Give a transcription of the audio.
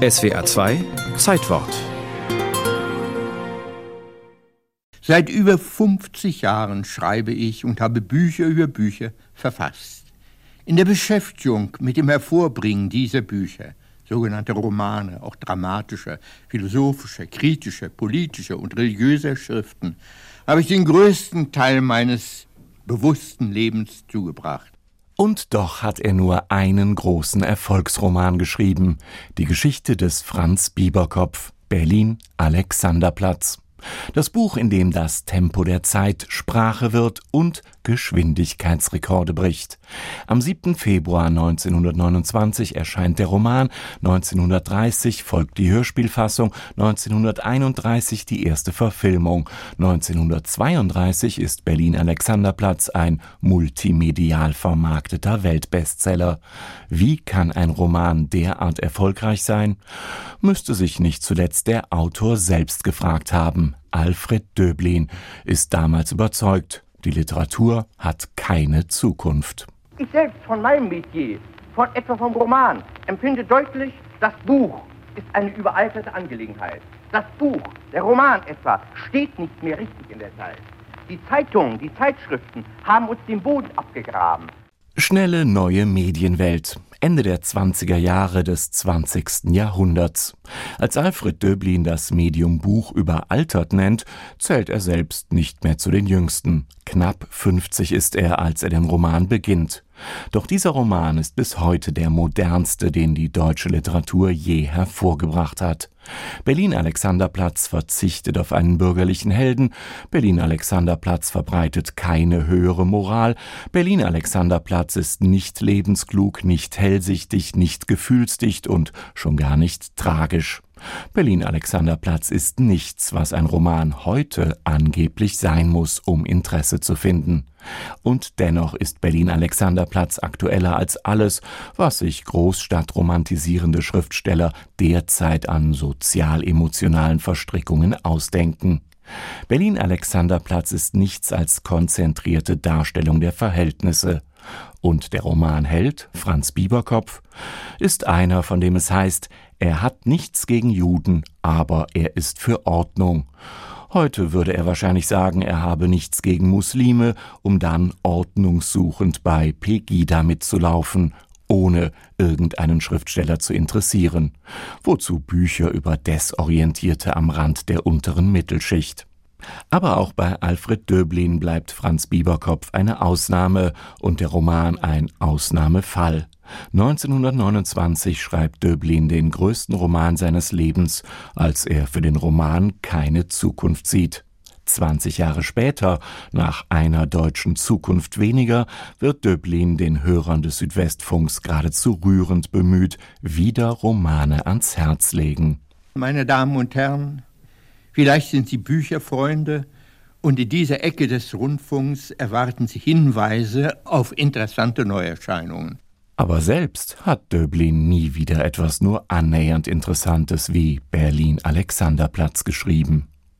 SWA 2 Zeitwort Seit über 50 Jahren schreibe ich und habe Bücher über Bücher verfasst. In der Beschäftigung mit dem Hervorbringen dieser Bücher, sogenannte Romane, auch dramatischer, philosophischer, kritischer, politischer und religiöser Schriften, habe ich den größten Teil meines bewussten Lebens zugebracht. Und doch hat er nur einen großen Erfolgsroman geschrieben, die Geschichte des Franz Bieberkopf, Berlin Alexanderplatz. Das Buch, in dem das Tempo der Zeit Sprache wird und Geschwindigkeitsrekorde bricht. Am 7. Februar 1929 erscheint der Roman, 1930 folgt die Hörspielfassung, 1931 die erste Verfilmung, 1932 ist Berlin Alexanderplatz ein multimedial vermarkteter Weltbestseller. Wie kann ein Roman derart erfolgreich sein? Müsste sich nicht zuletzt der Autor selbst gefragt haben. Alfred Döblin ist damals überzeugt, die Literatur hat keine Zukunft. Ich selbst von meinem Metier, von etwa vom Roman, empfinde deutlich, das Buch ist eine überalterte Angelegenheit. Das Buch, der Roman etwa, steht nicht mehr richtig in der Zeit. Die Zeitungen, die Zeitschriften haben uns den Boden abgegraben. Schnelle neue Medienwelt. Ende der 20er Jahre des 20. Jahrhunderts. Als Alfred Döblin das Medium Buch überaltert nennt, zählt er selbst nicht mehr zu den Jüngsten. Knapp 50 ist er, als er den Roman beginnt. Doch dieser Roman ist bis heute der modernste, den die deutsche Literatur je hervorgebracht hat. Berlin Alexanderplatz verzichtet auf einen bürgerlichen Helden, Berlin Alexanderplatz verbreitet keine höhere Moral, Berlin Alexanderplatz ist nicht lebensklug, nicht hellsichtig, nicht gefühlsdicht und schon gar nicht tragisch. Berlin Alexanderplatz ist nichts, was ein Roman heute angeblich sein muss, um Interesse zu finden. Und dennoch ist Berlin Alexanderplatz aktueller als alles, was sich großstadtromantisierende Schriftsteller derzeit an sozial-emotionalen Verstrickungen ausdenken. Berlin Alexanderplatz ist nichts als konzentrierte Darstellung der Verhältnisse. Und der Romanheld, Franz Bieberkopf, ist einer, von dem es heißt, er hat nichts gegen Juden, aber er ist für Ordnung. Heute würde er wahrscheinlich sagen, er habe nichts gegen Muslime, um dann ordnungssuchend bei Pegida mitzulaufen, ohne irgendeinen Schriftsteller zu interessieren. Wozu Bücher über Desorientierte am Rand der unteren Mittelschicht? Aber auch bei Alfred Döblin bleibt Franz Bieberkopf eine Ausnahme und der Roman ein Ausnahmefall. 1929 schreibt Döblin den größten Roman seines Lebens, als er für den Roman keine Zukunft sieht. 20 Jahre später, nach einer deutschen Zukunft weniger, wird Döblin den Hörern des Südwestfunks geradezu rührend bemüht, wieder Romane ans Herz legen. Meine Damen und Herren, vielleicht sind Sie Bücherfreunde und in dieser Ecke des Rundfunks erwarten Sie Hinweise auf interessante Neuerscheinungen. Aber selbst hat Döblin nie wieder etwas nur annähernd Interessantes wie Berlin Alexanderplatz geschrieben.